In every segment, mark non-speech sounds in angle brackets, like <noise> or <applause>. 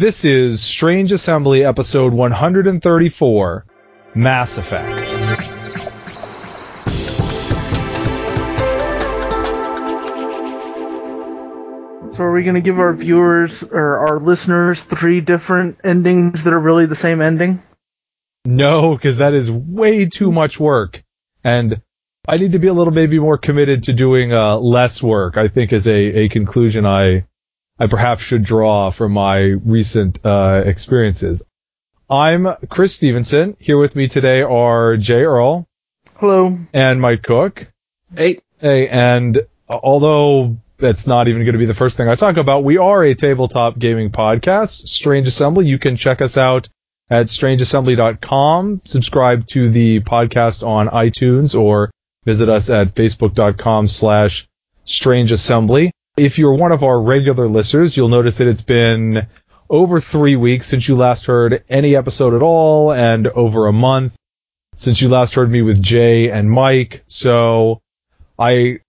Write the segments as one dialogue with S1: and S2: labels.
S1: This is Strange Assembly episode 134 Mass Effect.
S2: So are we going to give our viewers or our listeners three different endings that are really the same ending?
S1: No, because that is way too much work. And I need to be a little maybe more committed to doing uh, less work, I think is a, a conclusion I I perhaps should draw from my recent uh, experiences. I'm Chris Stevenson. Here with me today are Jay Earl.
S2: Hello.
S1: And Mike Cook.
S3: Hey.
S1: Hey, and although that's not even going to be the first thing I talk about, we are a tabletop gaming podcast, Strange Assembly. You can check us out at strangeassembly.com, subscribe to the podcast on iTunes, or visit us at facebook.com slash strangeassembly. If you're one of our regular listeners, you'll notice that it's been over three weeks since you last heard any episode at all, and over a month since you last heard me with Jay and Mike. So I,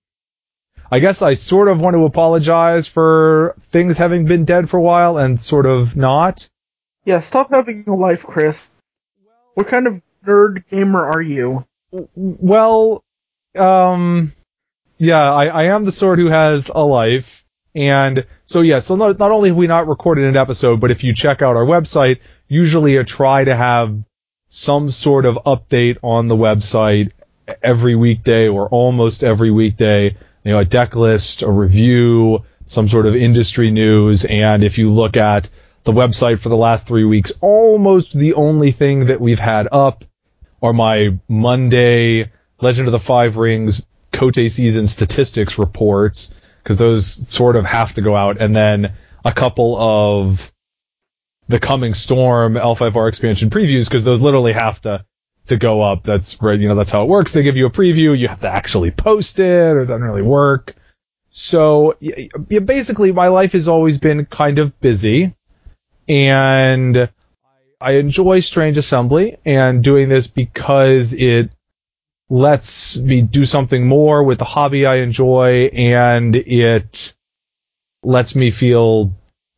S1: I guess I sort of want to apologize for things having been dead for a while and sort of not.
S2: Yeah, stop having a life, Chris. What kind of nerd gamer are you?
S1: Well, um, yeah, I, I am the sort who has a life. And so, yeah, so not, not only have we not recorded an episode, but if you check out our website, usually I try to have some sort of update on the website every weekday or almost every weekday. You know, a deck list, a review, some sort of industry news. And if you look at the website for the last three weeks, almost the only thing that we've had up are my Monday Legend of the Five Rings Kotei season statistics reports because those sort of have to go out, and then a couple of the coming storm L5R expansion previews because those literally have to to go up. That's right, you know, that's how it works. They give you a preview, you have to actually post it, or it doesn't really work. So basically, my life has always been kind of busy, and I enjoy Strange Assembly and doing this because it lets me do something more with the hobby I enjoy and it lets me feel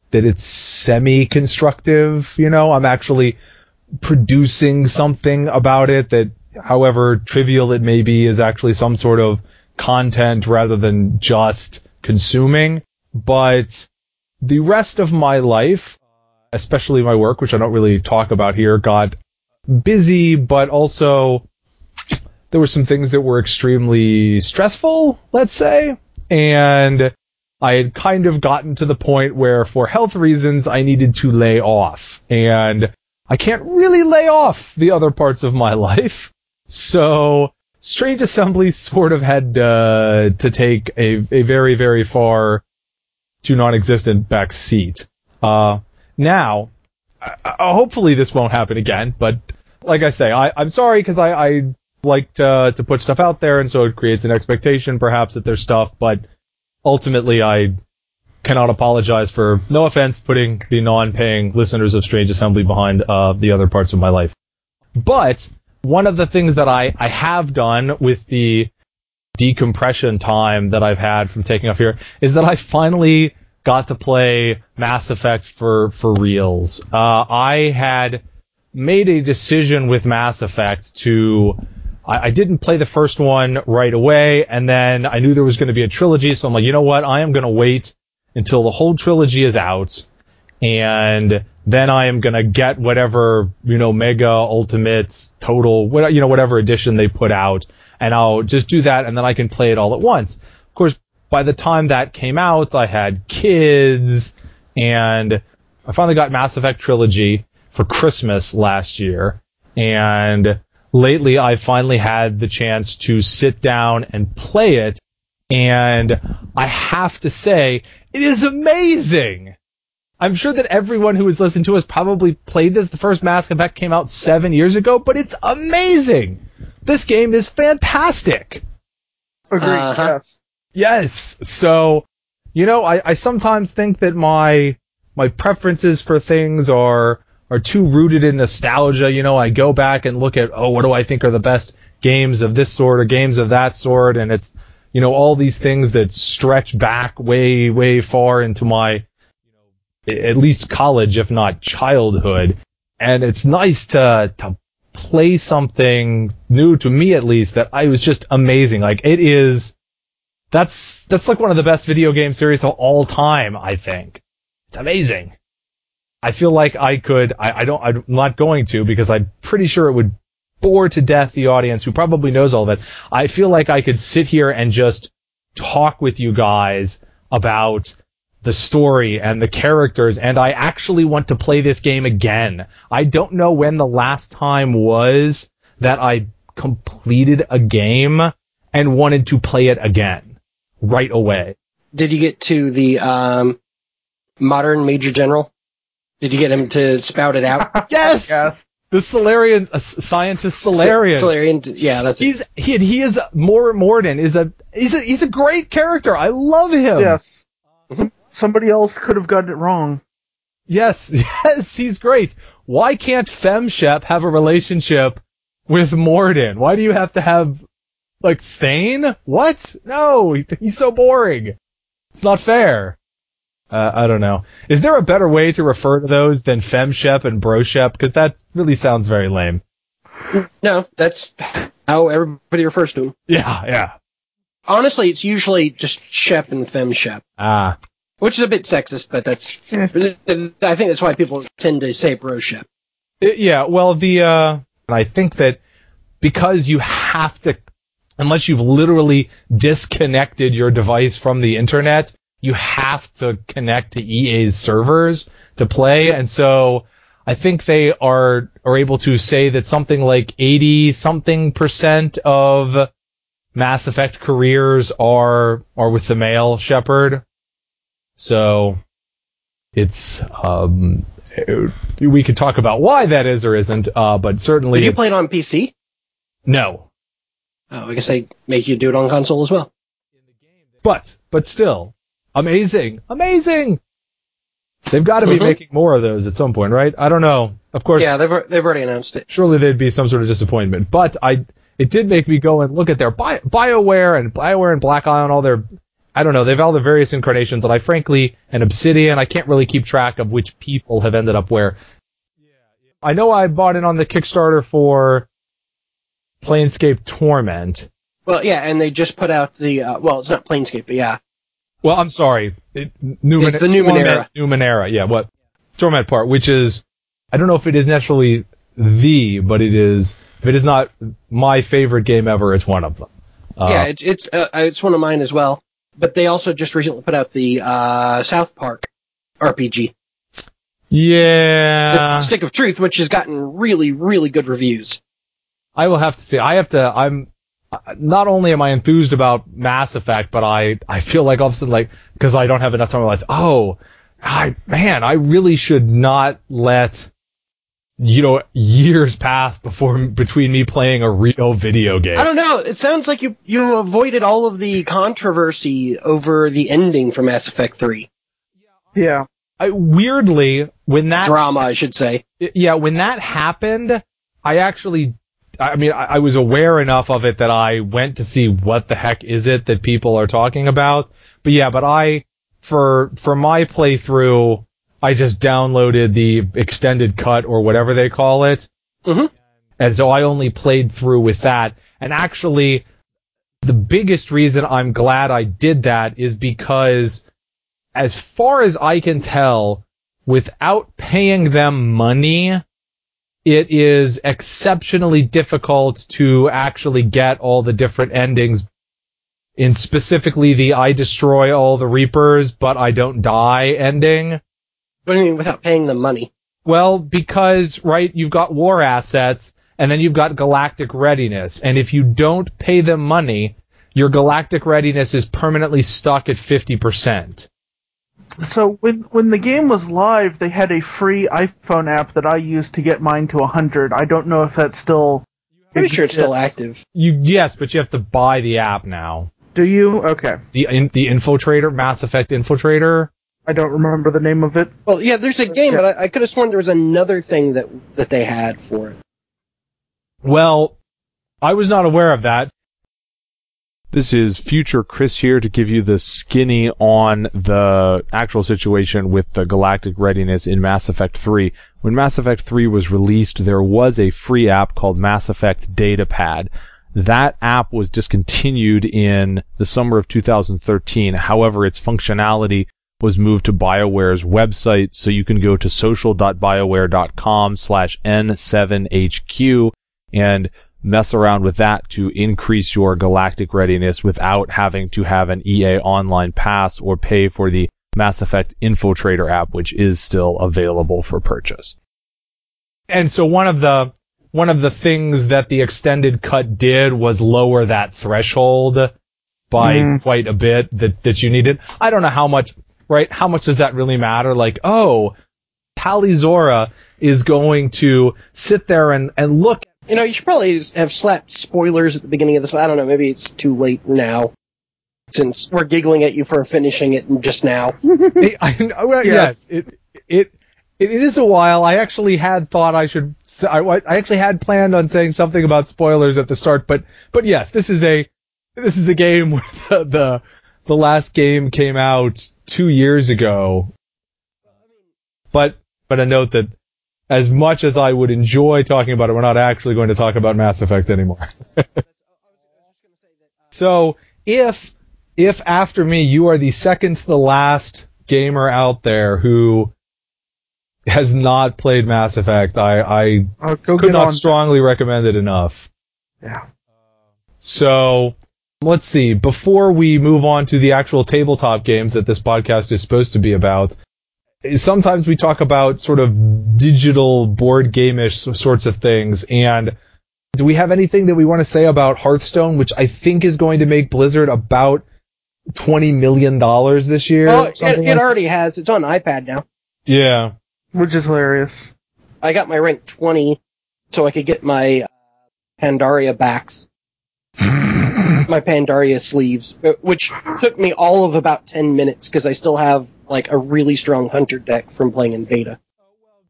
S1: that it's semi-constructive, you know, I'm actually producing something about it that however trivial it may be is actually some sort of content rather than just consuming. But the rest of my life, especially my work, which I don't really talk about here, got busy, but also there were some things that were extremely stressful, let's say, and I had kind of gotten to the point where for health reasons I needed to lay off and I can't really lay off the other parts of my <laughs> life. So Strange Assembly sort of had uh, to take a, a very, very far to non-existent back seat. Uh, now, uh, hopefully this won't happen again, but like I say, I, I'm sorry because I, I like to, to put stuff out there, and so it creates an expectation, perhaps, that there's stuff, but ultimately I cannot apologize for, no offense, putting the non-paying listeners of Strange Assembly behind uh, the other parts of my life. But one of the things that I, I have done with the decompression time that I've had from taking off here is that I finally got to play Mass Effect for, for reals. Uh, I had made a decision with Mass Effect to I, I didn't play the first one right away, and then I knew there was going to be a trilogy, so I'm like, you know what? I am going to wait until the whole trilogy is out, and then I am going to get whatever, you know, Mega, Ultimates, Total, what, you know, whatever edition they put out, and I'll just do that, and then I can play it all at once. Of course, by the time that came out, I had kids, and I finally got Mass Effect Trilogy for Christmas last year, and lately I finally had the chance to sit down and play it, and I have to say, it is amazing! I'm sure that everyone who has listened to us probably played this. The first Mass Effect came out seven years ago, but it's amazing! This game is fantastic!
S2: Agreed, uh-huh. yes.
S1: Yes, so, you know, I, I sometimes think that my, my preferences for things are, are too rooted in nostalgia. You know, I go back and look at, oh, what do I think are the best games of this sort or games of that sort, and it's, you know, all these things that stretch back way, way far into my, you know, at least college, if not childhood. And it's nice to, to play something new to me at least that I was just amazing. Like it is, that's, that's like one of the best video game series of all time, I think. It's amazing. I feel like I could, I, I don't, I'm not going to because I'm pretty sure it would bore to death the audience who probably knows all of it. I feel like I could sit here and just talk with you guys about the story and the characters, and I actually want to play this game again. I don't know when the last time was that I completed a game and wanted to play it again right away.
S3: Did you get to the um, modern Major General? Did you get him to spout it out? <laughs>
S1: yes!
S2: Yes.
S1: The Salarian, uh, scientist Salarian.
S3: Salarian, yeah, that's it.
S1: He's he he is Mor Mordin is a he's a he's a great character. I love him.
S2: Yes. Some, somebody else could have gotten it wrong.
S1: Yes, <laughs> yes, he's great. Why can't Femshep have a relationship with Mordin? Why do you have to have like Thane? What? No, he's so boring. It's not fair. Uh, I don't know. Is there a better way to refer to those than Femshep and Broshep? Because that really sounds very lame.
S3: No, that's how everybody refers to them.
S1: Yeah, yeah.
S3: Honestly, it's usually just Shep and Fem Shep,
S1: Ah,
S3: which is a bit sexist, but that's. I think that's why people tend to say Bro Shep.
S1: It- yeah, well, the uh, I think that because you have to, unless you've literally disconnected your device from the internet, you have to connect to EA's servers to play, and so I think they are are able to say that something like eighty something percent of Mass Effect careers are are with the male Shepard. So it's um we could talk about why that is or isn't, uh, but certainly
S3: Did you
S1: it's-
S3: play it on PC?
S1: no.
S3: Oh, I guess they make you do it on console as well.
S1: But but still, amazing, amazing. They've got to be
S3: Mhm.
S1: making more of those at some point, right? I don't know. Of course,
S3: Yeah, they've they've already announced it.
S1: surely there'd be some sort of disappointment. But I, it did make me go and look at their Bi- Bioware and Bioware and Black Isle and all their, I don't know, they've all the various incarnations, and I frankly, and Obsidian, I can't really keep track of which people have ended up where. Yeah I know I bought in on the Kickstarter for Planescape Torment.
S3: Well, yeah, and they just put out the uh, well, it's not Planescape, but yeah,
S1: Well, I'm sorry, it, Numen-
S3: It's the Numenera.
S1: Torment- Numenera, yeah, what? Torment part, which is, I don't know if it is naturally the, but it is, if it is not my favorite game ever, it's one of them. Uh,
S3: yeah, it's it's uh, it's one of mine as well. But they also just recently put out the uh, South Park RPG,
S1: yeah.
S3: Stick of Truth, which has gotten really, really good reviews.
S1: I will have to say, I have to, I'm, not only am I enthused about Mass Effect, but I, I feel like all of a sudden, like, because I don't have enough time in my life, oh, I, man, I really should not let, you know, years pass before, between me playing a real video game.
S3: I don't know. It sounds like you you avoided all of the controversy over the ending for Mass Effect Three
S2: Yeah.
S1: I, weirdly, when that
S3: drama, I should say.
S1: yeah, when that happened, I actually, I mean, I, I was aware enough of it that I went to see what the heck is it that people are talking about. But yeah, but I, for, for my playthrough, I just downloaded the extended cut or whatever they call it.
S3: Mhm.
S1: And so I only played through with that. And actually, the biggest reason I'm glad I did that is because as far as I can tell, without paying them money, it is exceptionally difficult to actually get all the different endings in specifically the I destroy all the Reapers, but I don't die ending.
S3: What do you mean without paying them money?
S1: Well, because, right, you've got war assets, and then you've got galactic readiness, and if you don't pay them money, your galactic readiness is permanently stuck at 50%.
S2: So when when the game was live, they had a free iPhone app that I used to get mine to 100. I don't know if that's still.
S3: Pretty sure it's still active.
S1: You, yes, but you have to buy the app now.
S2: Do you? Okay.
S1: The, in, the Infiltrator, Mass Effect Infiltrator.
S2: I don't remember the name of it.
S3: Well, yeah, there's a game, but I, I could have sworn there was another thing that that they had for it.
S1: Well, I was not aware of that. This is future Chris here to give you the skinny on the actual situation with the galactic readiness in Mass Effect 3. When Mass Effect 3 was released, there was a free app called Mass Effect Datapad. That app was discontinued in the summer of 2013. However, its functionality was moved to BioWare's website, so you can go to social.bioware.com slash N7HQ and mess around with that to increase your galactic readiness without having to have an EA online pass or pay for the Mass Effect Infiltrator app, which is still available for purchase. And so one of the one of the things that the extended cut did was lower that threshold by mm. quite a bit that, that you needed. I don't know how much, right? How much does that really matter? Like, oh, Tali'Zorah is going to sit there and, and look
S3: you know, you should probably have slapped spoilers at the beginning of this. I don't know. Maybe it's too late now, since we're giggling at you for finishing it just now. <laughs>
S1: I, well, yes. yes, it it it is a while. I actually had thought I should. I, I actually had planned on saying something about spoilers at the start, but but yes, this is a this is a game <laughs> where the the, the last game came out two years ago. But but a note that as much as I would enjoy talking about it, we're not actually going to talk about Mass Effect anymore. <laughs> so if if after me you are the second to the last gamer out there who has not played Mass Effect, I, I uh, could not strongly recommend it enough.
S2: Yeah.
S1: So let's see. Before we move on to the actual tabletop games that this podcast is supposed to be about, sometimes we talk about sort of digital board gameish sorts of things and do we have anything that we want to say about Hearthstone, which I think is going to make Blizzard about twenty million dollars this year?
S3: Oh, it, it like already has. It's on iPad now.
S1: Yeah,
S2: which is hilarious.
S3: I got my rank twenty, so I could get my uh, Pandaria backs, <laughs> my Pandaria sleeves, uh, which took me all of about ten minutes because I still have like a really strong hunter deck from playing in beta.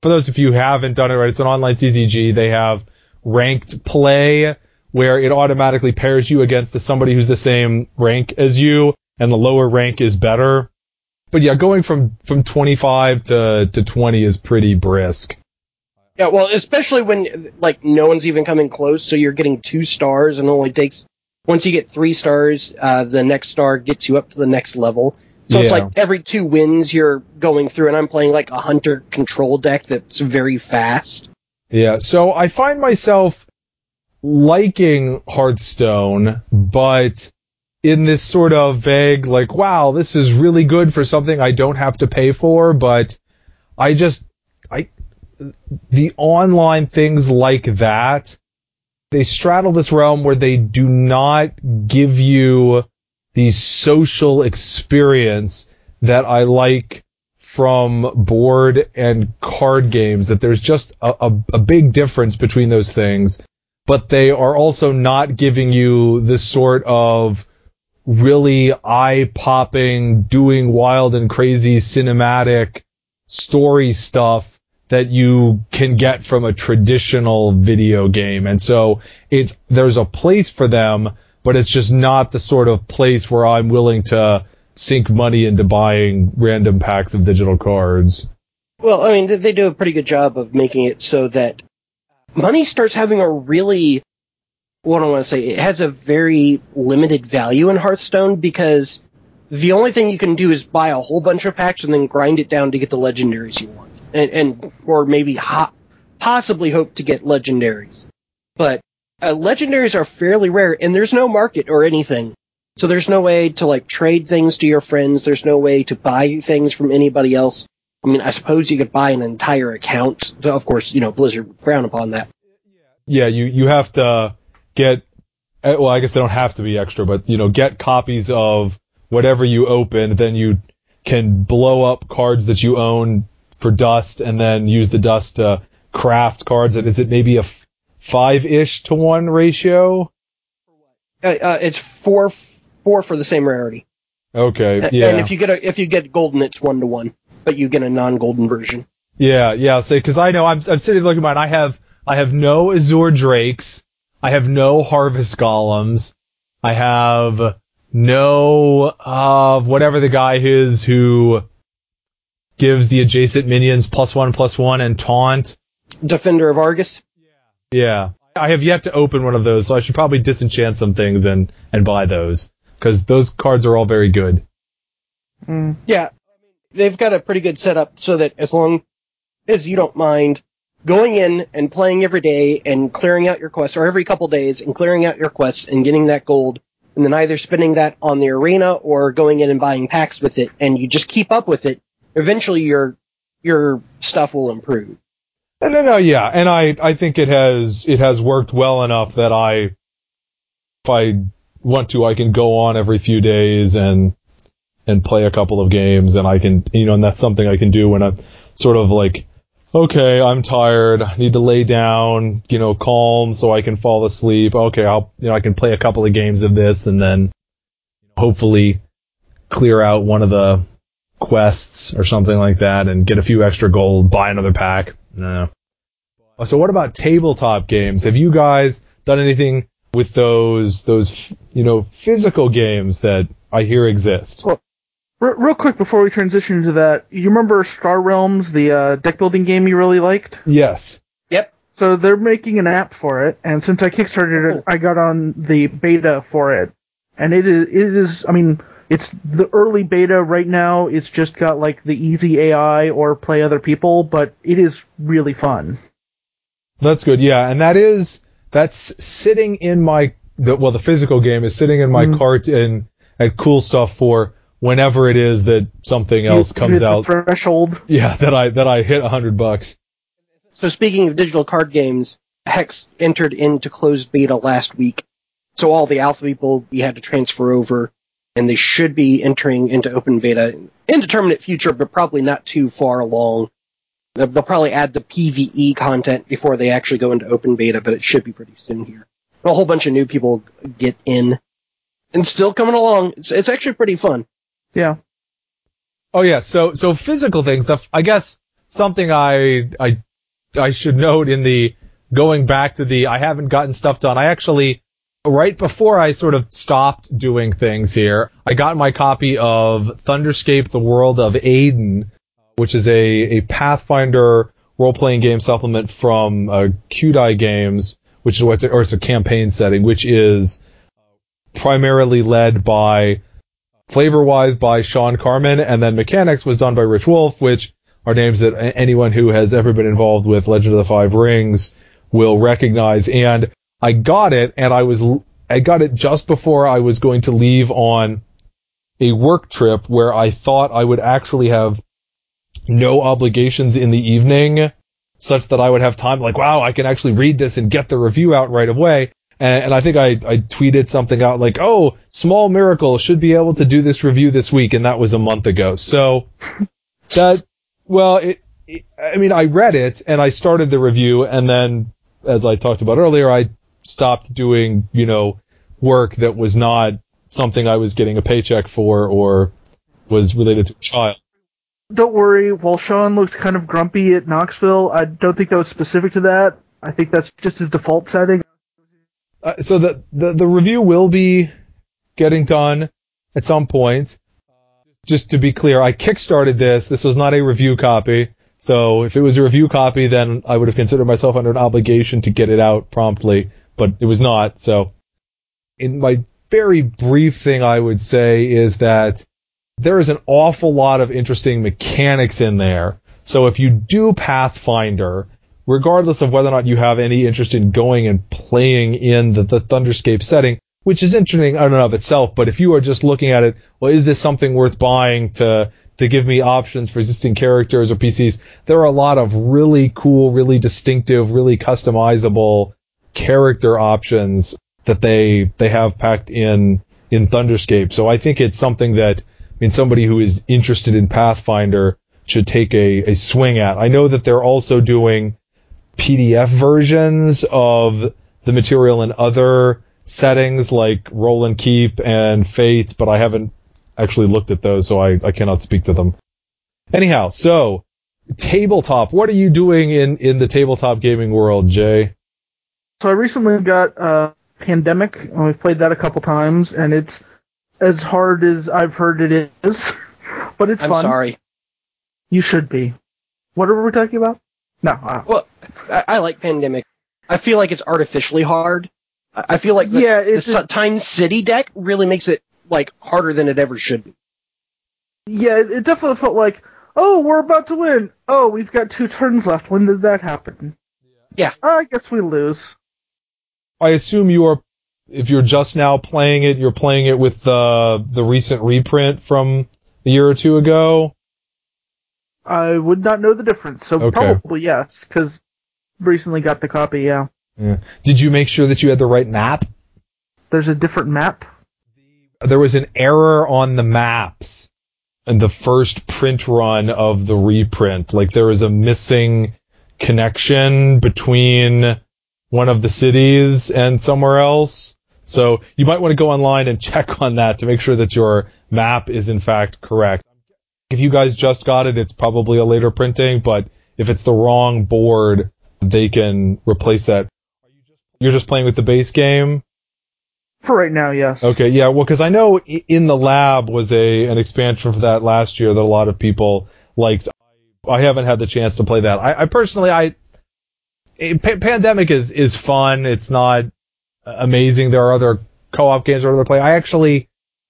S1: For those of you who haven't done it right, it's an online CCG. They have ranked play where it automatically pairs you against somebody who's the same rank as you, and the lower rank is better. But yeah, going from from 25 to to 20 is pretty brisk.
S3: Yeah, well, especially when like no one's even coming close, so you're getting two stars, and it only takes once you get three stars, uh, the next star gets you up to the next level. So yeah. it's like every two wins you're going through, and I'm playing like a hunter control deck that's very fast.
S1: Yeah, so I find myself liking Hearthstone, but in this sort of vague, like, wow, this is really good for something I don't have to pay for, but I just, I, the online things like that, they straddle this realm where they do not give you the social experience that I like from board and card games, that there's just a, a, a, big difference between those things, but they are also not giving you this sort of really eye popping, doing wild and crazy cinematic story stuff that you can get from a traditional video game. And so it's, there's a place for them, but it's just not the sort of place where I'm willing to sink money into buying random packs of digital cards.
S3: Well, I mean, they do a pretty good job of making it so that money starts having a really, what do I want to say, it has a very limited value in Hearthstone because the only thing you can do is buy a whole bunch of packs and then grind it down to get the legendaries you want. And, and or maybe ho- possibly hope to get legendaries. But uh, legendaries are fairly rare, and there's no market or anything. So there's no way to like trade things to your friends. There's no way to buy things from anybody else. I mean, I suppose you could buy an entire account. Of course, you know, Blizzard frown upon that.
S1: Yeah, you you have to get. Eh, well, I guess they don't have to be extra, but you know, get copies of whatever you open. Then you can blow up cards that you own for dust, and then use the dust to craft cards. And is it maybe a five ish to one ratio?
S3: Uh, uh, it's four four for the same rarity.
S1: Okay, yeah.
S3: And if you get a if you get golden, it's one to one, but you get a non golden version.
S1: Yeah, yeah. Say because I know I'm I'm sitting looking at mine. I have I have no Azure Drakes. I have no Harvest Golems. I have no uh whatever the guy is who gives the adjacent minions plus one plus one and taunt.
S3: Defender of Argus.
S1: Yeah. I have yet to open one of those, so I should probably disenchant some things and and buy those because those cards are all very good.
S2: Mm.
S3: Yeah, they've got a pretty good setup so that as long as you don't mind going in and playing every day and clearing out your quests, or every couple days and clearing out your quests and getting that gold, and then either spending that on the arena or going in and buying packs with it, and you just keep up with it, eventually your your stuff will improve.
S1: No, no, yeah, and I I think it has it has worked well enough that I if I want to I can go on every few days and and play a couple of games and I can you know and that's something I can do when I'm sort of like okay I'm tired I need to lay down you know calm so I can fall asleep. Okay I'll you know I can play a couple of games of this and then hopefully clear out one of the quests or something like that and get a few extra gold buy another pack no. So what about tabletop games? Have you guys done anything with those those you know physical games that I hear exist?
S2: Well, R- real quick before we transition into that, you remember Star Realms, the uh, deck building game you really liked?
S1: Yes.
S3: Yep.
S2: So they're making an app for it, and since I kickstarted it, I got on the beta for it, and it is it is I mean it's the early beta right now. It's just got like the easy AI or play other people, but it is really fun.
S1: That's good. Yeah, and that is that's sitting in my the, well the physical game is sitting in my
S2: Mhm.
S1: cart and and cool stuff for whenever it is that something else
S2: You
S1: comes
S2: hit the
S1: out.
S2: threshold.
S1: yeah, <laughs> that I that I hit a hundred bucks.
S3: So speaking of digital card games, Hex entered into closed beta last week. So all the alpha people we had to transfer over, and they should be entering into open beta in indeterminate future, but probably not too far along. They'll, they'll probably add the PVE content before they actually go into open beta, but it should be pretty soon here. A whole bunch of new people get in, and still coming along. It's, it's actually pretty fun.
S2: Yeah.
S1: Oh yeah, so so physical things. The, I guess something I I I should note in the going back to the I haven't gotten stuff done. I actually right before I sort of stopped doing things here, I got my copy of Thunderscape: The World of Aden, which is a a Pathfinder role playing game supplement from uh, Kyoudai Games, which is what's or it's a campaign setting, which is primarily led by flavor wise by Shawn Carman, and then mechanics was done by Rich Wulf, which are names that anyone who has ever been involved with Legend of the Five Rings will recognize. And I got it, and I was I got it just before I was going to leave on a work trip where I thought I would actually have no obligations in the evening, such that I would have time. Like, wow, I can actually read this and get the review out right away. And, and I think I, I tweeted something out like, "Oh, small miracle should be able to do this review this week," and that was a month ago. So that, well, it, I mean, I read it and I started the review, and then, as I talked about earlier, I stopped doing, you know, work that was not something I was getting a paycheck for or was related to a child.
S2: Don't worry. While Shawn looked kind of grumpy at Knoxville, I don't think that was specific to that. I think that's just his default setting.
S1: Uh, so the, the the review will be getting done at some point. Just to be clear, I kickstarted this. This was not a review copy. So if it was a review copy, then I would have considered myself under an obligation to get it out promptly, but it was not. So in my very brief thing, I would say is that there is an awful lot of interesting mechanics in there. So if you do Pathfinder, regardless of whether or not you have any interest in going and playing in the, the Thunderscape setting, which is interesting in and of itself, but if you are just looking at it, well, is this something worth buying to to give me options for existing characters or PCs? There are a lot of really cool, really distinctive, really customizable character options that they they have packed in in Thunderscape. So I think it's something that I mean somebody who is interested in Pathfinder should take a, a swing at. I know that they're also doing PDF versions of the material in other settings like Roll and Keep and Fate, but I haven't actually looked at those, so I, I cannot speak to them. Anyhow, so tabletop. What are you doing in, in the tabletop gaming world, Jay?
S2: So I recently got uh, Pandemic. and We've played that a couple times, and it's as hard as I've heard it is, <laughs> but it's fun.
S3: I'm
S2: fun.
S3: sorry.
S2: You should be. What are we talking about? No. Uh,
S3: Well, I, I like Pandemic. I feel like it's artificially hard. I I feel like the,
S2: yeah,
S3: the Time City deck really makes it like harder than it ever should be.
S2: yeah. It it definitely felt like, oh, we're about to win. Oh, we've got two turns left. When did that happen?
S3: Yeah.
S2: I guess we lose.
S1: I assume you are, if you're just now playing it, you're playing it with the the recent reprint from a year or two ago.
S2: I would not know the difference, so
S1: Okay.
S2: probably yes, because recently got the copy. Yeah.
S1: Did you make sure that you had the right map?
S2: There's a different map.
S1: There was an error on the maps in the first print run of the reprint. Like there was a missing connection between one of the cities and somewhere else. So you might want to go online and <laughs> check on that to make sure that your map is in fact correct. If you guys just got it, it's probably a later printing, but if it's the wrong board, they can replace that. You're just playing with the base game?
S2: For right now, yes.
S1: Okay, yeah, well, because I know in the lab was a an expansion for that last year that a lot of people liked. I haven't had the chance to play that. I, I personally, I pa- pandemic is is fun. It's not amazing. There are other co-op games I'd rather play. I actually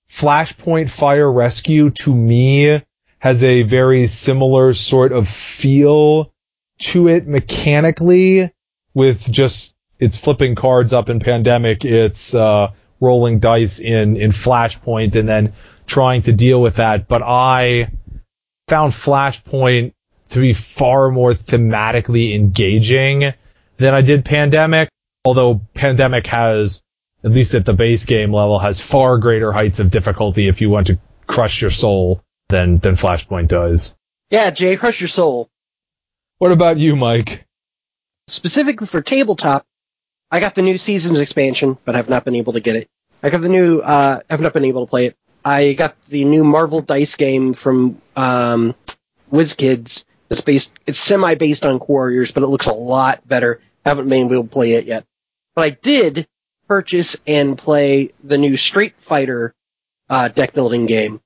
S1: Flashpoint Fire Rescue to me has a very similar sort of feel to it mechanically with just it's flipping cards up in pandemic it's uh rolling dice in in flashpoint and then trying to deal with that but i found flashpoint to be far more thematically engaging than i did pandemic although pandemic has at least at the base game level has far greater heights of difficulty if you want to crush your soul than than flashpoint does
S3: Yeah, Jay, crush your soul.
S1: what about you mike
S3: Specifically for tabletop, I got the new seasons expansion, but I've not been able to get it. I got the new, uh, have not been able to play it. I got the new Marvel Dice game from, um, WizKids. It's based, it's semi based on Quarriors, but it looks a lot better. Haven't been able to play it yet. But I did purchase and play the new Street Fighter, uh, deck building game,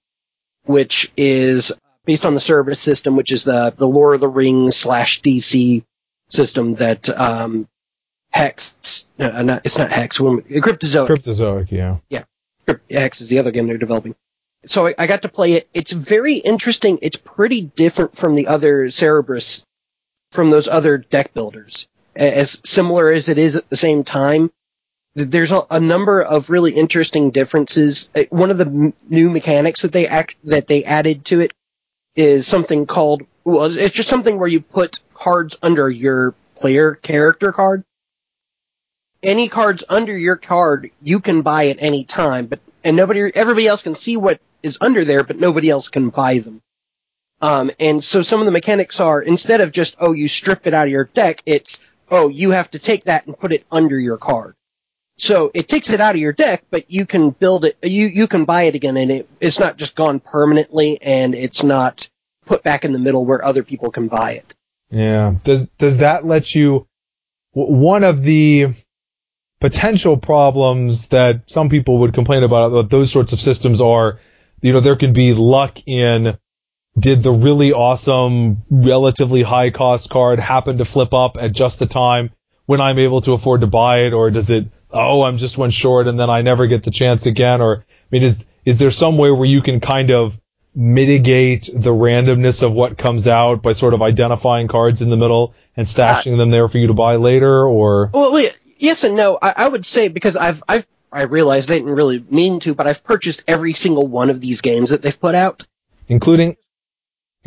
S3: which is based on the Cerberus system, which is the, the Lord of the Rings slash DC system that, um, Hex, uh, not, it's not Hex, what am I- Cryptozoic.
S1: cryptozoic yeah
S3: Yeah. Hex is the other game they're developing. So I, I got to play it. It's very interesting. It's pretty different from the other Cerberus, from those other deck builders. As similar as it is at the same time, there's a, a number of really interesting differences. Uh, One of the m- new mechanics that they act, that they added to it is something called, well, it's just something where you put cards under your player character card any cards under your card you can buy at any time, but and nobody everybody else can see what is under there, but nobody else can buy them. Um, and so some of the mechanics are instead of just oh you strip it out of your deck, it's oh you have to take that and put it under your card. So it takes it out of your deck, but you can build it. You you can buy it again, and it, it's not just gone permanently, and it's not put back in the middle where other people can buy it.
S1: Yeah. Does does that let you? One of the potential problems that some people would complain about about those sorts of systems are, you know, there can be luck in did the really awesome, relatively high cost card happen to flip up at just the time when I'm able to afford to buy it, or does it? Oh, I'm just one short, and then I never get the chance again. Or I mean, is is there some way where you can kind of mitigate the randomness of what comes out by sort of identifying cards in the middle and stashing uh, them there for you to buy later, or
S3: Well, yes and no. I, I would say because I've I've I realized I didn't really mean to, but I've purchased every single one of these games that they've put out.
S1: including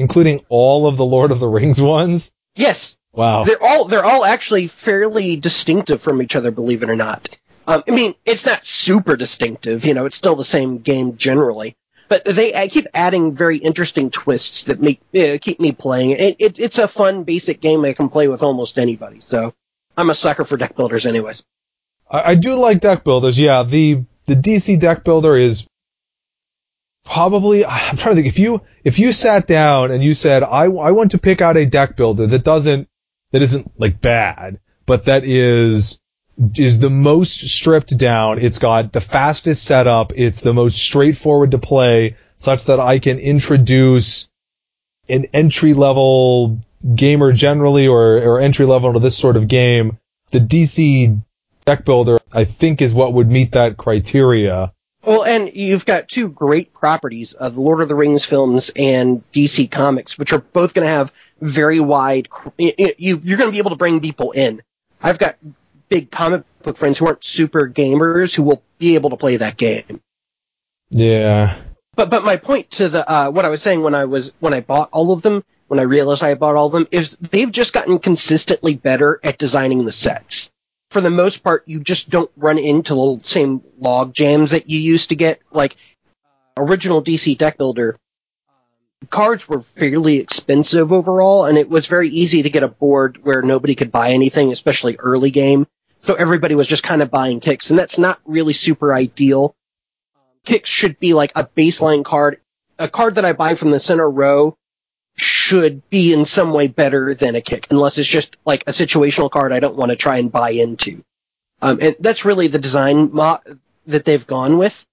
S1: including all of the Lord of the Rings <laughs> ones.
S3: Yes,
S1: Wow.
S3: they're all they're all actually fairly distinctive from each other. Believe it or not. Um, I mean, it's not super distinctive. You know, it's still the same game generally. But they I keep adding very interesting twists that make uh, keep me playing. It, it, it's a fun basic game I can play with almost anybody. So I'm a sucker for deck builders, anyways.
S1: I, I do like deck builders. Yeah, the the DC deck builder is probably. <sighs> I'm trying to think. If you if you sat down and you said, I I want to pick out a deck builder that doesn't that isn't like bad, but that is is the most stripped down. It's got the fastest setup. It's the most straightforward to play such that I can introduce an entry level gamer generally or, or entry level to this sort of game. The DC deck builder, I think, is what would meet that criteria.
S3: Well, and you've got two great properties of the Lord of the Rings films and DC Comics, which are both going to have very wide. You, you're going to be able to bring people in. I've got big comic book friends who aren't super gamers who will be able to play that game.
S1: Yeah.
S3: But but my point to the uh, what I was saying when I was when I bought all of them when I realized I bought all of them is they've just gotten consistently better at designing the sets for the most part, you just don't run into the same log jams that you used to get. Like uh, original DC deck builder, um, cards were fairly expensive overall, and it was very easy to get a board where nobody could buy anything, especially early game. So everybody was just kind of buying kicks, and that's not really super ideal. Um, kicks should be like a baseline card, a card that I buy from the center row should be in some way better than a kick, unless it's just like a situational card I don't want to try and buy into. Um, and that's really the design mo- that they've gone with,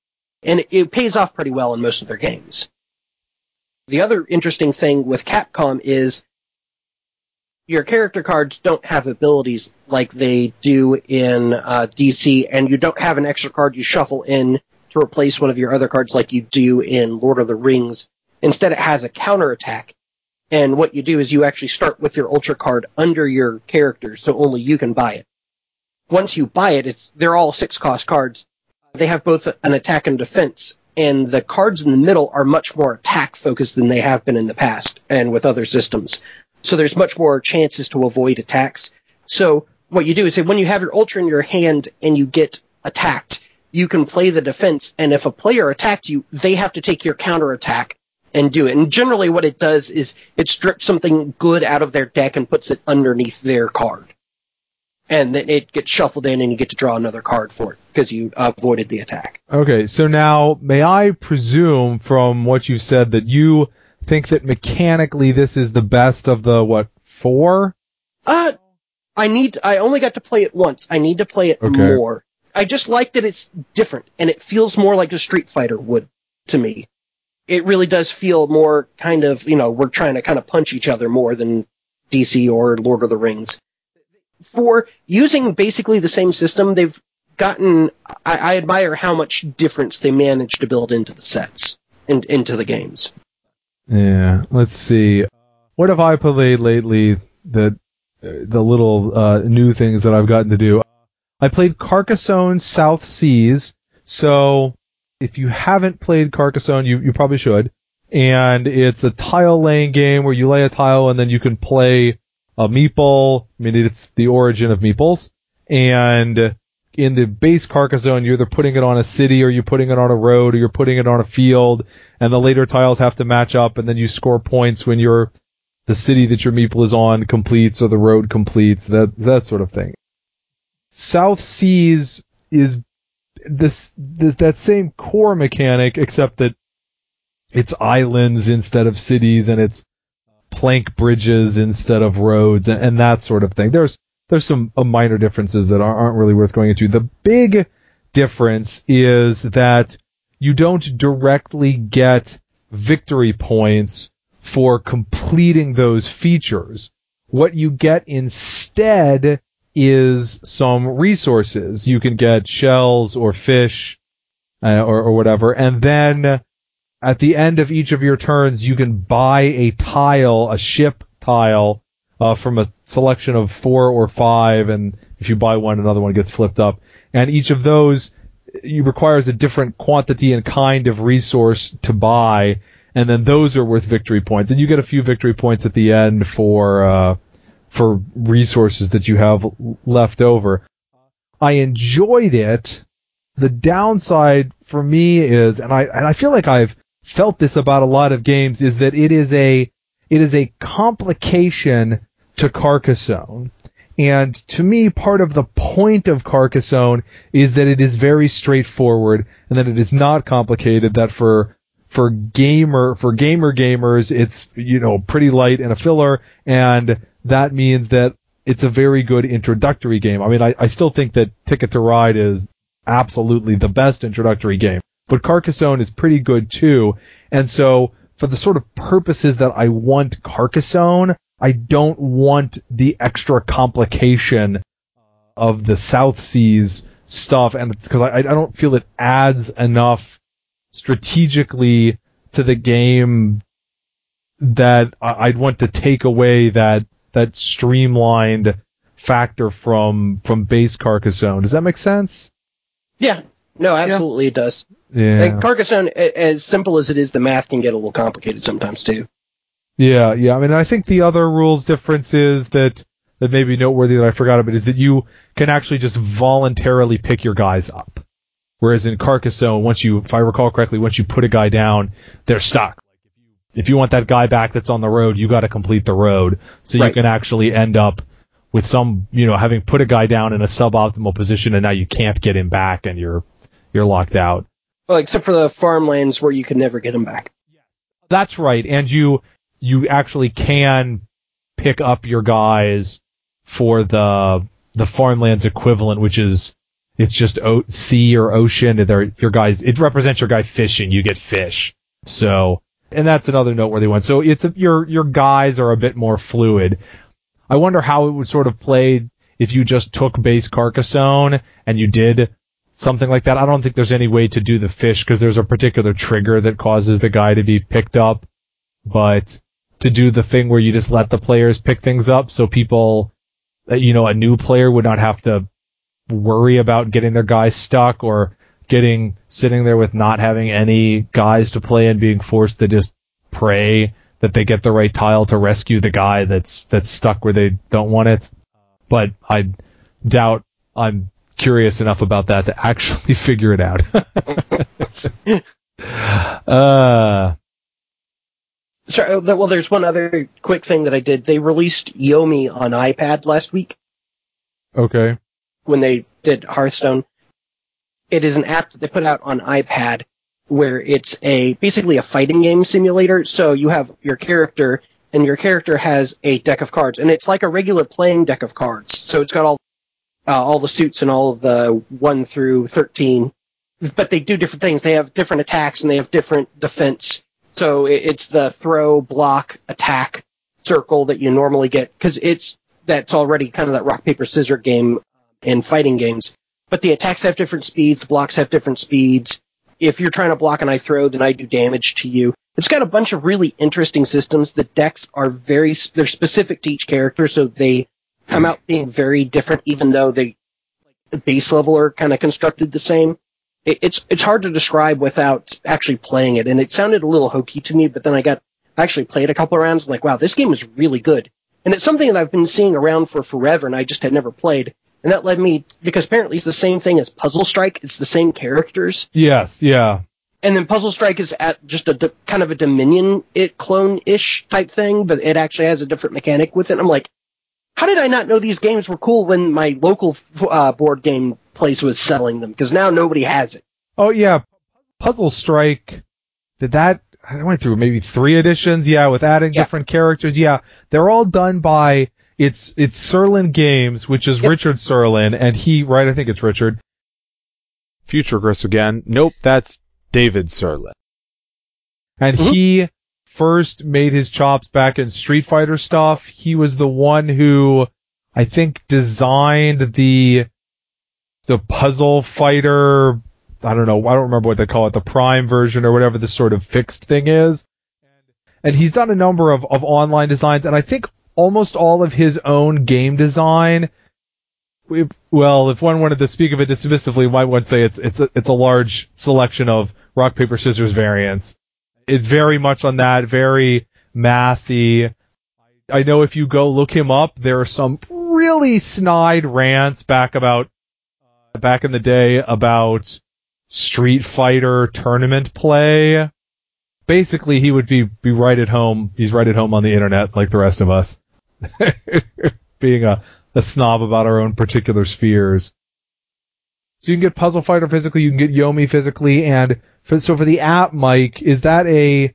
S3: and it, it pays off pretty well in most of their games. The other interesting thing with Capcom is your character cards don't have abilities like they do in uh, DC, and you don't have an extra card you shuffle in to replace one of your other cards like you do in Lord of the Rings. Instead, it has a counterattack and what you do is you actually start with your ultra card under your character, so only you can buy it. Once you buy it, it's they're all six cost cards. They have both an attack and defense, and the cards in the middle are much more attack focused than they have been in the past and with other systems. So there's much more chances to avoid attacks. So what you do is when you have your ultra in your hand and you get attacked, you can play the defense, and if a player attacked you, they have to take your counter attack and do it. And generally what it does is it strips something good out of their deck and puts it underneath their card. And then it gets shuffled in and you get to draw another card for it because you avoided the attack.
S1: Okay, so now may I presume from what you said that you think that mechanically this is the best of the what four?
S3: Uh, I need. I only got to play it once. I need to play it
S1: Okay.
S3: more. I just like that it's different and it feels more like a Street Fighter would to me. It really does feel more kind of you know we're trying to kind of punch each other more than DC or Lord of the Rings. For using basically the same system, they've gotten. I, I admire how much difference they managed to build into the sets and into the games.
S1: Yeah, let's see. What have I played lately that the little uh, new things that I've gotten to do? I played Carcassonne South Seas. So if you haven't played Carcassonne, you, you probably should. And it's a tile laying game where you lay a tile and then you can play a meeple. I mean, it's the origin of meeples. And in the base Carcassonne, you're either putting it on a city or you're putting it on a road or you're putting it on a field. And the later tiles have to match up and then you score points when your the city that your meeple is on completes or the road completes, that, that sort of thing. South Seas is this, this that same core mechanic, except that it's islands instead of cities, and it's plank bridges instead of roads, and, and that sort of thing. There's there's some uh, minor differences that aren't aren't really worth going into. The big difference is that you don't directly get victory points for completing those features. What you get instead is some resources. You can get shells or fish uh, or, or whatever, and then at the end of each of your turns, you can buy a tile, a ship tile, uh, from a selection of four or five, and if you buy one, another one gets flipped up. And each of those you requires a different quantity and kind of resource to buy, and then those are worth victory points. And you get a few victory points at the end for uh, for resources that you have left over. I enjoyed it. The downside for me is, and I and I feel like I've felt this about a lot of games, is that it is a it is a complication to Carcassonne. And to me, part of the point of Carcassonne is that it is very straightforward and that it is not complicated. That for for gamer for gamer gamers, it's you know pretty light and a filler, and that means that it's a very good introductory game. I mean, I, I still think that Ticket to Ride is absolutely the best introductory game, but Carcassonne is pretty good too. And so for the sort of purposes that I want Carcassonne, I don't want the extra complication of the South Seas stuff, and because I, I don't feel it adds enough strategically to the game that I'd want to take away that that streamlined factor from from base Carcassonne. Does that make sense?
S3: Yeah. No, absolutely yeah. it does.
S1: Yeah.
S3: And Carcassonne, as simple as it is, the math can get a little complicated sometimes too.
S1: Yeah, yeah. I mean, I think the other rules difference is that that may be noteworthy that I forgot about is that you can actually just voluntarily pick your guys up. Whereas in Carcassonne, once you, if I recall correctly, once you put a guy down, they're stuck. If you want that guy back that's on the road, you got to complete the road. So right. you can actually end up with some, you know, having put a guy down in a suboptimal position and now you can't get him back and you're, you're locked out.
S3: Well, except for the farmlands where you can never get him back.
S1: That's right. And you, you actually can pick up your guys for the the farmlands equivalent, which is it's just o- sea or ocean. And they're, your guys, it represents your guy fishing. You get fish. So, and that's another noteworthy one. So it's a, your your guys are a bit more fluid. I wonder how it would sort of play if you just took base Carcassonne and you did something like that. I don't think there's any way to do the fish because there's a particular trigger that causes the guy to be picked up. But to do the thing where you just let the players pick things up so people uh, you know, a new player would not have to worry about getting their guys stuck or getting sitting there with not having any guys to play and being forced to just pray that they get the right tile to rescue the guy that's that's stuck where they don't want it. But I doubt I'm curious enough about that to actually <laughs> figure it out. <laughs> uh
S3: Sorry, uh, well, there's one other quick thing that I did. They released Yomi on iPad last week.
S1: Okay.
S3: When they did Hearthstone. It is an app that they put out on iPad where it's a, basically a fighting game simulator. So you have your character and your character has a deck of cards and it's like a regular playing deck of cards. So it's got all, uh, all the suits and all of the 1 through 13. But they do different things. They have different attacks and they have different defense so it's the throw, block, attack circle that you normally get because it's that's already kind of that rock paper scissors game in fighting games. But the attacks have different speeds, the blocks have different speeds. If you're trying to block and I throw, then I do damage to you. It's got a bunch of really interesting systems. The decks are very they're specific to each character, so they come out being very different, even though they the base level are kind of constructed the same it's it's hard to describe without actually playing it. And it sounded a little hokey to me, but then I got I actually played a couple rounds. I'm like, wow, this game is really good. And it's something that I've been seeing around for forever, and I just had never played. And that led me because apparently it's the same thing as Puzzle Strike. It's the same characters.
S1: Yes, yeah.
S3: And then Puzzle Strike is at just a kind of a Dominion it clone ish type thing, but it actually has a different mechanic with it. I'm like, how did I not know these games were cool when my local uh, board game place was selling them because now nobody has it.
S1: Oh yeah, Puzzle Strike. Did that? I went through maybe three editions. Yeah, with adding yeah. different characters. Yeah, they're all done by it's it's Sirlin Games, which is yep. Richard Sirlin, and he right. I think it's Richard. Future Chris again. Nope, that's David Sirlin. And mm-hmm. he first made his chops back in Street Fighter stuff. He was the one who I think designed the the puzzle fighter. I don't know. I don't remember what they call it, the prime version or whatever the sort of fixed thing is. And he's done a number of, of online designs, and I think almost all of his own game design. Well, if one wanted to speak of it dismissively, might one say it's it's a, it's a large selection of rock paper scissors variants. It's very much on that, very mathy. I know if you go look him up, there are some really snide rants back about uh, back in the day about Street Fighter tournament play. Basically, he would be, be right at home. He's right at home on the internet like the rest of us. <laughs> Being a, a snob about our own particular spheres. So you can get Puzzle Fighter physically, you can get Yomi physically, and for, so for the app, Mike, is that a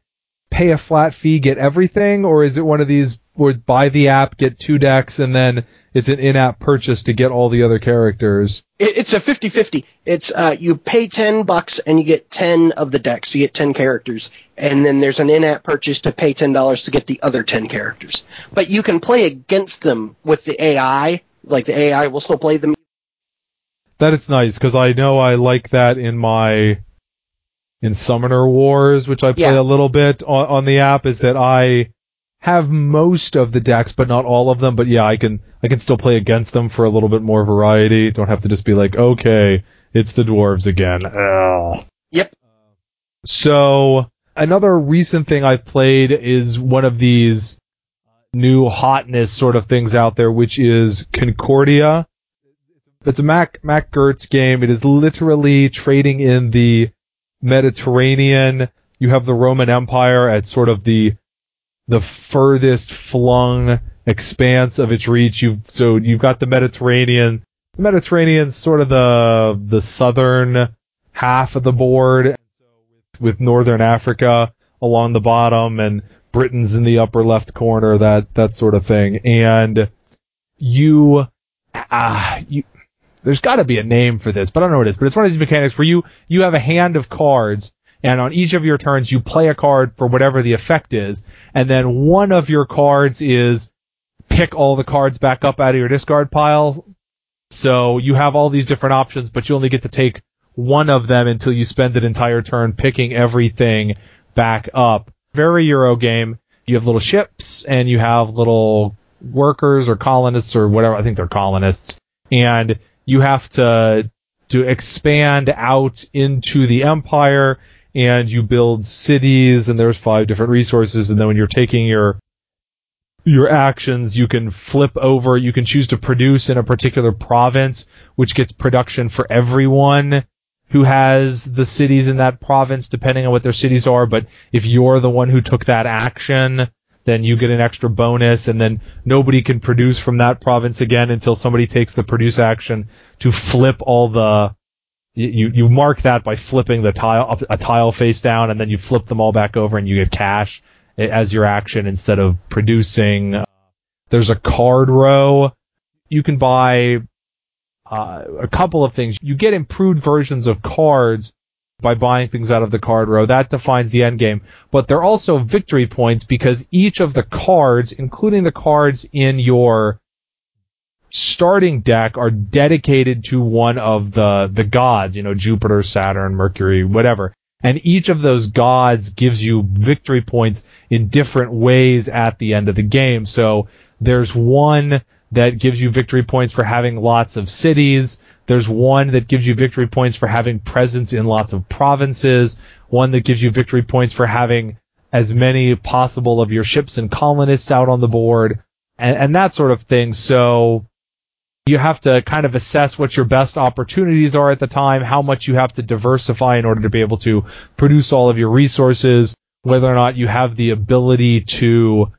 S1: pay a flat fee, get everything, or is it one of these where buy the app, get two decks, and then it's an in-app purchase to get all the other characters.
S3: It, it's a 50-50. It's uh, you pay ten bucks and you get ten of the decks. You get ten characters, and then there's an in-app purchase to pay ten dollars to get the other ten characters. But you can play against them with the AI. Like the AI will still play them.
S1: That it's nice because I know I like that in my in Summoner Wars, which I play
S3: Yeah.
S1: a little bit on, on the app, is that I have most of the decks, but not all of them. But yeah, I can I can still play against them for a little bit more variety. Don't have to just be like, okay, it's the dwarves again. Ugh.
S3: Yep.
S1: So another recent thing I've played is one of these new hotness sort of things out there, which is Concordia. It's a Mac Mac Gerdts game. It is literally trading in the Mediterranean. You have the Roman Empire at sort of the the furthest flung expanse of its reach. You so you've got the Mediterranean. The Mediterranean's sort of the the southern half of the board with northern Africa along the bottom and Britain's in the upper left corner, that that sort of thing. And you ah you there's got to be a name for this, but I don't know what it is. But it's one of these mechanics where you you have a hand of cards, and on each of your turns you play a card for whatever the effect is, and then one of your cards is pick all the cards back up out of your discard pile. So you have all these different options, but you only get to take one of them until you spend an entire turn picking everything back up. Very Euro game. You have little ships and you have little workers or colonists or whatever. I think they're colonists. And you have to, to expand out into the empire and you build cities and there's five different resources. And then when you're taking your, your actions, you can flip over, you can choose to produce in a particular province, which gets production for everyone who has the cities in that province, depending on what their cities are. But if you're the one who took that action, then you get an extra bonus, and then nobody can produce from that province again until somebody takes the produce action to flip all the. You you mark that by flipping the tile a tile face down, and then you flip them all back over, and you get cash as your action instead of producing. There's a card row. You can buy uh, a couple of things. You get improved versions of cards by buying things out of the card row. That defines the end game. But they're also victory points because each of the cards, including the cards in your starting deck, are dedicated to one of the, the gods, you know, Jupiter, Saturn, Mercury, whatever. And each of those gods gives you victory points in different ways at the end of the game. So there's one that gives you victory points for having lots of cities. There's one that gives you victory points for having presence in lots of provinces. One that gives you victory points for having as many possible of your ships and colonists out on the board and, and that sort of thing. So you have to kind of assess what your best opportunities are at the time, how much you have to diversify in order to be able to produce all of your resources, whether or not you have the ability to,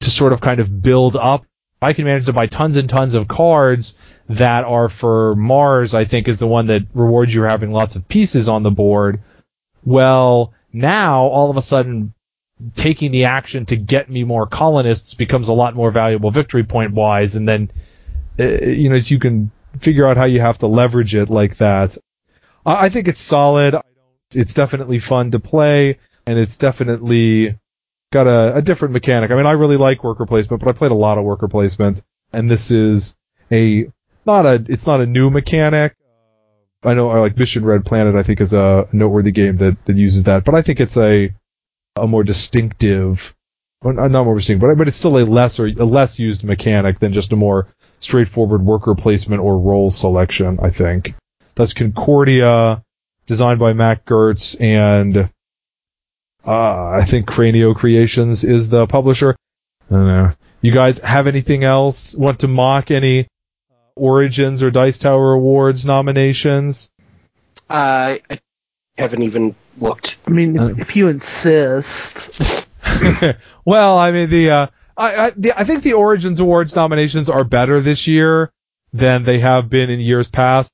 S1: to sort of kind of build up I can manage to buy tons and tons of cards that are for Mars, I think is the one that rewards you for having lots of pieces on the board. Well, now all of a sudden taking the action to get me more colonists becomes a lot more valuable victory point wise and then Uh, you know, you can figure out how you have to leverage it like that. I think it's solid. It's definitely fun to play and it's definitely got a, a different mechanic. I mean, I really like worker placement, but I played a lot of worker placement, and this is a not a it's not a new mechanic. Uh, I know, I like Mission Red Planet. I think is a noteworthy game that that uses that, but I think it's a a more distinctive, not more distinctive, but but it's still a lesser a less used mechanic than just a more straightforward worker placement or role selection. I think that's Concordia, designed by Matt Gerdts and uh, I think Cranio Creations is the publisher. I don't know. You guys have anything else? Want to mock any Origins or Dice Tower Awards nominations?
S3: Uh, I haven't even looked.
S2: I mean,
S1: Uh,
S2: if, if you insist. <laughs>
S1: well, I mean the uh, I I, the, I think the Origins Awards nominations are better this year than they have been in years past.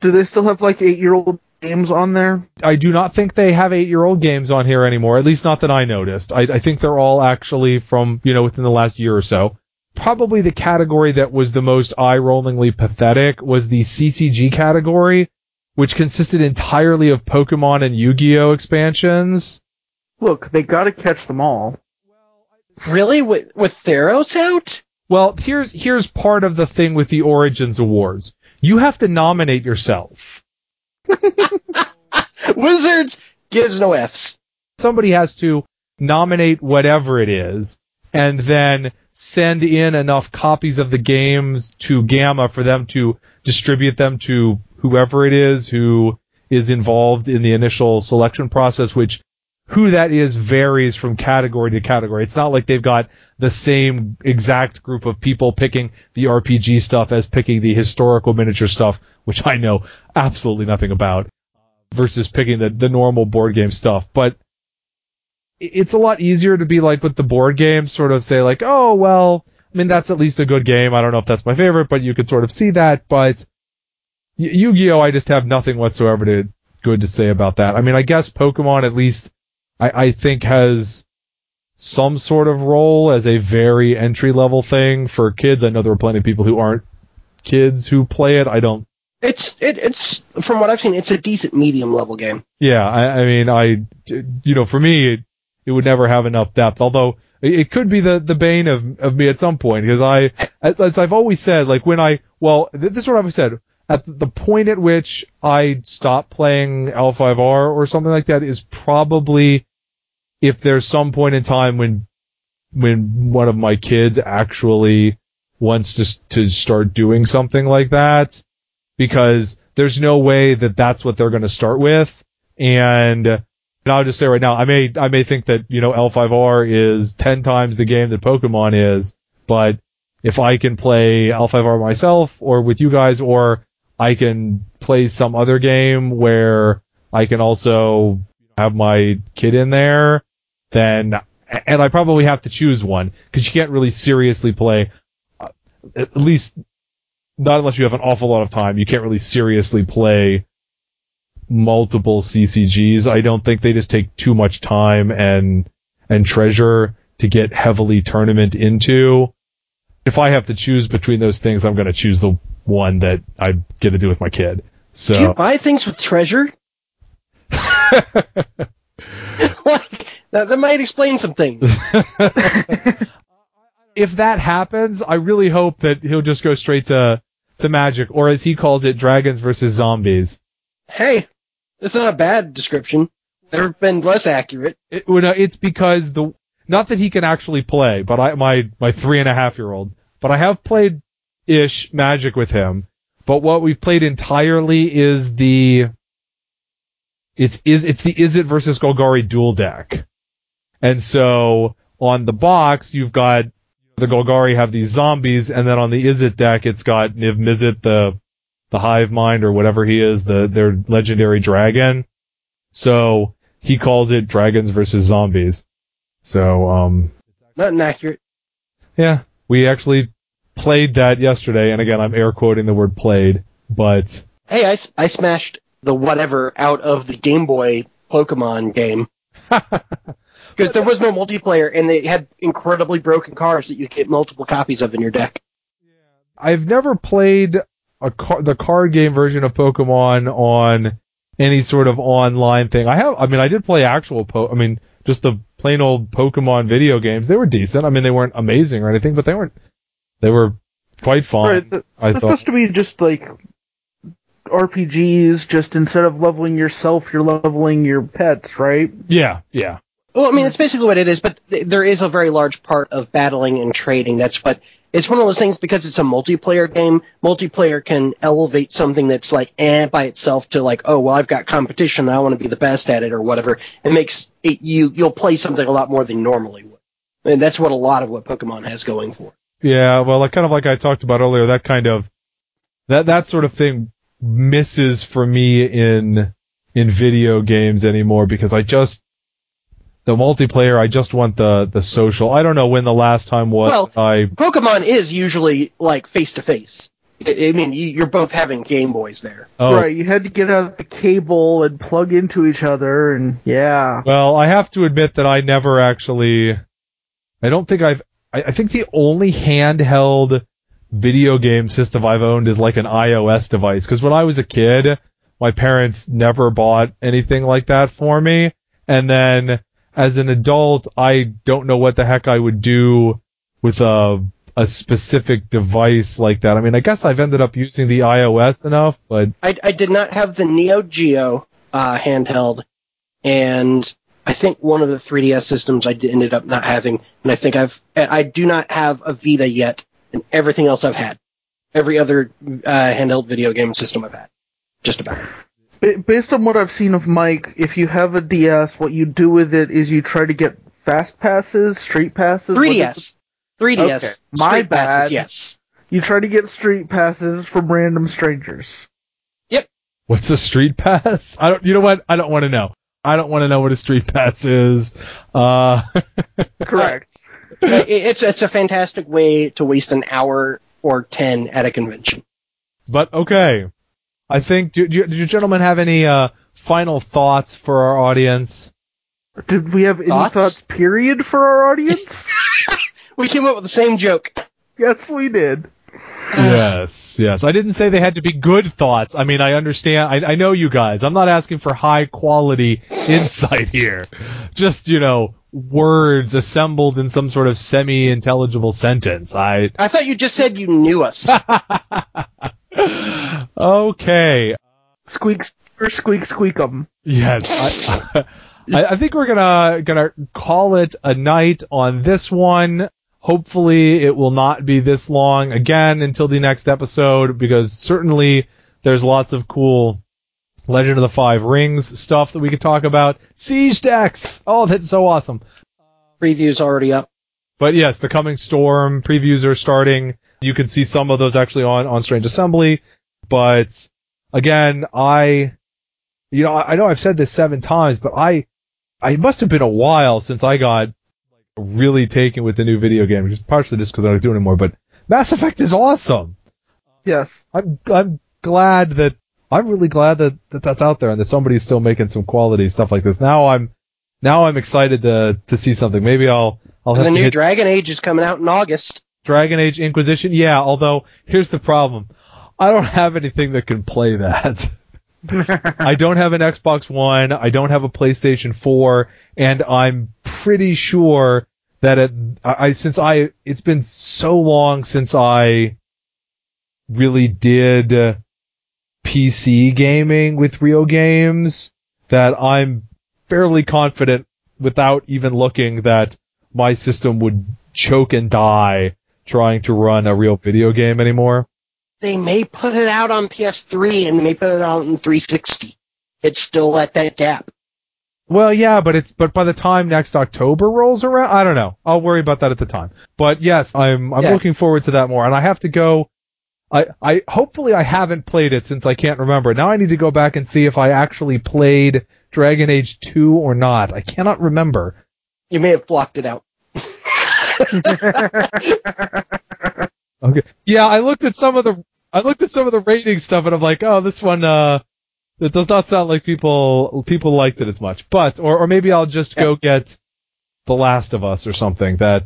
S2: Do they still have like eight year old games on there?
S1: I do not think they have eight-year-old games on here anymore. At least not that I noticed. I, I think they're all actually from you know within the last year or so. probably the category that was the most eye-rollingly pathetic was the CCG category, which consisted entirely of Pokemon and Yu-Gi-Oh expansions.
S2: Look, they gotta catch them all.
S3: Really? With, with Theros out?
S1: Well, here's here's part of the thing with the Origins Awards. You have to nominate yourself. <laughs>
S3: Wizards gives no Fs.
S1: Somebody has to nominate whatever it is, and then send in enough copies of the games to GAMA for them to distribute them to whoever it is who is involved in the initial selection process, which who that is varies from category to category. It's not like they've got the same exact group of people picking the RPG stuff as picking the historical miniature stuff, which I know absolutely nothing about, versus picking the, the normal board game stuff. But it's a lot easier to be like with the board game, sort of say like, oh, well, I mean, that's at least a good game. I don't know if that's my favorite, but you could sort of see that. But Yu-Gi-Oh, I just have nothing whatsoever to good to say about that. I mean, I guess Pokemon at least I, I think has some sort of role as a very entry level thing for kids. I know there are plenty of people who aren't kids who play it. I don't.
S3: It's it, it's from what I've seen, it's a decent medium level game.
S1: Yeah, I, I mean, I you know, for me, it, it would never have enough depth. Although it could be the the bane of of me at some point because I, as I've always said, like when I well, this is what I've said. At the point at which I stop playing L5R or something like that is probably if there's some point in time when when one of my kids actually wants to to start doing something like that because there's no way that that's what they're going to start with. And and I'll just say right now I may I may think that you know L5R is 10 times the game that Pokemon is but if I can play L5R myself or with you guys or I can play some other game where I can also have my kid in there, then, and I probably have to choose one because you can't really seriously play, uh, at least not unless you have an awful lot of time, you can't really seriously play multiple CCGs. I don't think they just take too much time and, and treasure to get heavily tournament into. If I have to choose between those things, I'm going to choose the one that I get to do with my kid. So
S3: Do you buy things with treasure? <laughs> like that, that might explain some things. <laughs>
S1: if that happens, I really hope that he'll just go straight to to magic, or as he calls it, dragons versus zombies.
S3: Hey, that's not a bad description. Never been less accurate.
S1: It, well, no, it's because the not that he can actually play, but I my my three and a half year old, but I have played ish magic with him. But what we've played entirely is the it's is it's the Izzet versus Golgari dual deck. And so on the box you've got the Golgari have these zombies, and then on the Izzet deck it's got Niv Mizzet, the the hive mind or whatever he is, the their legendary dragon. So he calls it dragons versus zombies. So um
S3: Not inaccurate.
S1: yeah, we actually played that yesterday, and again I'm air quoting the word played, but
S3: Hey, I, I smashed the whatever out of the Game Boy Pokemon game. <laughs> Because there was no multiplayer, and they had incredibly broken cards that you could get multiple copies of in your deck.
S1: I've never played a car- the card game version of Pokemon on any sort of online thing. I have, I mean, I did play actual po- I mean, just the plain old Pokemon video games. They were decent. I mean, they weren't amazing or anything, but they weren't. They were quite fun.
S2: Right, th-
S1: I thought.
S2: supposed to be just like RPGs, just instead of leveling yourself, you're leveling your pets, right?
S1: Yeah, yeah.
S3: Well, I mean, it's basically what it is, but th- there is a very large part of battling and trading. That's what it's one of those things because it's a multiplayer game. Multiplayer can elevate something that's like eh by itself to like, oh well, I've got competition. I want to be the best at it or whatever. It makes it you you'll play something a lot more than normally would, and that's what a lot of what Pokemon has going for.
S1: Yeah, well, like, kind of like I talked about earlier, that kind of that that sort of thing misses for me in in video games anymore because I just the multiplayer. I just want the the social. I don't know when the last time was
S3: Well-
S1: I
S3: Pokemon is usually like face to face. I I mean, you- you're both having Game Boys there.
S1: oh
S2: Right, you had to get out the cable and plug into each other, and yeah.
S1: well I have to admit that I never actually I don't think I've I, I think the only handheld video game system I've owned is like an iOS device. Because when I was a kid, my parents never bought anything like that for me. And then as an adult, I don't know what the heck I would do with a a specific device like that. I mean, I guess I've ended up using the iOS enough, but
S3: I, I did not have the Neo Geo uh, handheld, and I think one of the 3DS systems I ended up not having, and I think I've I do not have a Vita yet, and everything else I've had, every other uh, handheld video game system I've had, just about.
S2: Based on what I've seen of Mike, if you have a DS, what you do with it is you try to get fast passes, street passes. what is it?
S3: 3DS, 3DS,
S2: Okay, my
S3: Street passes,
S2: bad.
S3: yes.
S2: You try to get street passes from random strangers. Yep.
S1: What's a street pass? I don't. You know what? I don't want to know. I don't want to know what a street pass is. Uh, <laughs>
S2: Correct.
S3: It's it's a fantastic way to waste an hour or ten at a convention.
S1: but okay. I think. Do, do, you- do you gentlemen have any uh, final thoughts for our audience?
S2: Did we have any
S3: Thoughts?
S2: thoughts, period, for our audience? <laughs>
S3: We came up with the same joke.
S2: yes, we did.
S1: Yes, yes. I didn't say they had to be good thoughts. I mean, I understand. I, I know you guys. I'm not asking for high quality insight here. Just, you know, words assembled in some sort of semi intelligible sentence. I,
S3: I thought you just said you knew us. <laughs>
S1: okay.
S2: Squeak, or squeak, squeak 'em.
S1: Yes. I, I, I think we're gonna, gonna call it a night on this one. Hopefully it will not be this long again until the next episode because certainly there's lots of cool Legend of the Five Rings stuff that we could talk about. Siege decks! Oh, that's so awesome.
S3: Preview's already up.
S1: But yes, the coming storm previews are starting. You can see some of those actually on, on Strange Assembly. But again, I, you know, I I know I've said this seven times, but I, I it must have been a while since I got really taken with the new video game, just partially just because I don't do it anymore. But Mass Effect is awesome.
S2: Yes.
S1: I'm, I'm glad that, I'm really glad that, that that's out there and that somebody's still making some quality stuff like this. Now I'm, now I'm excited to, to see something. Maybe I'll, I'll have
S3: the
S1: to
S3: new
S1: hit
S3: Dragon Age is coming out in August.
S1: Dragon Age Inquisition, yeah, although here's the problem. I don't have anything that can play that. <laughs> I don't have an Xbox One, I don't have a PlayStation 4, and I'm pretty sure that it, I, since I it's been so long since I really did uh, PC gaming with real games that I'm fairly confident without even looking that my system would choke and die trying to run a real video game anymore.
S3: They may put it out on PS3 and they may put it out on 360. It's still at that gap.
S1: Well, yeah, but it's but by the time next October rolls around, I don't know. I'll worry about that at the time. But yes, I'm I'm
S3: Yeah.
S1: looking forward to that more, and I have to go. I I hopefully I haven't played it since I can't remember. Now I need to go back and see if I actually played Dragon Age 2 or not. I cannot remember.
S3: You may have blocked it out. <laughs>
S1: Okay. Yeah, I looked at some of the I looked at some of the rating stuff and I'm like, oh, this one uh it does not sound like people people liked it as much. But or or maybe I'll just go get The Last of Us or something that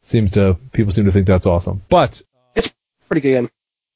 S1: seems to people seem to think that's awesome. But It's
S3: Pretty good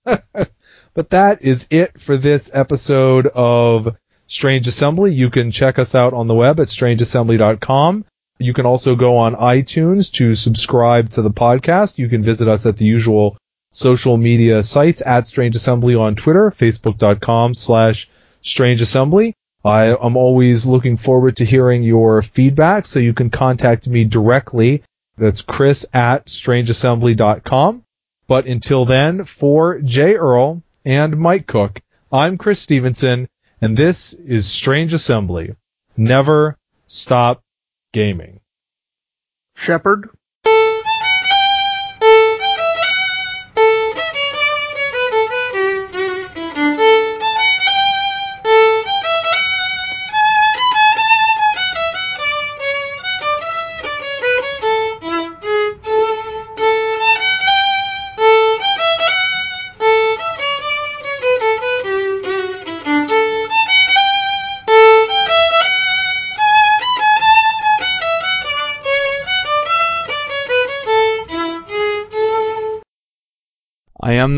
S3: game. <laughs>
S1: but that is it for this episode of Strange Assembly. You can check us out on the web at strangeassembly.com. You can also go on iTunes to subscribe to the podcast. You can visit us at the usual social media sites at Strange Assembly on Twitter, facebook.com slash Strange Assembly. I am always looking forward to hearing your feedback, so you can contact me directly. That's Chris at strangeassembly.com. But until then, for Jay Earl and Mike Cook, I'm Chris Stevenson, and this is Strange Assembly. Never stop gaming.
S2: Shepard.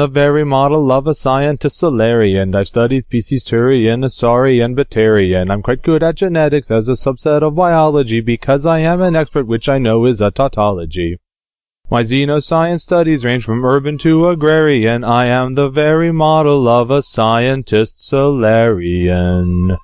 S1: The very model of a scientist Salarian. I've studied species Turian, Asaurian, Batarian. I'm quite good at genetics as a subset of biology because I am an expert which I know is a tautology. My xenoscience studies range from urban to agrarian. I am the very model of a scientist Salarian.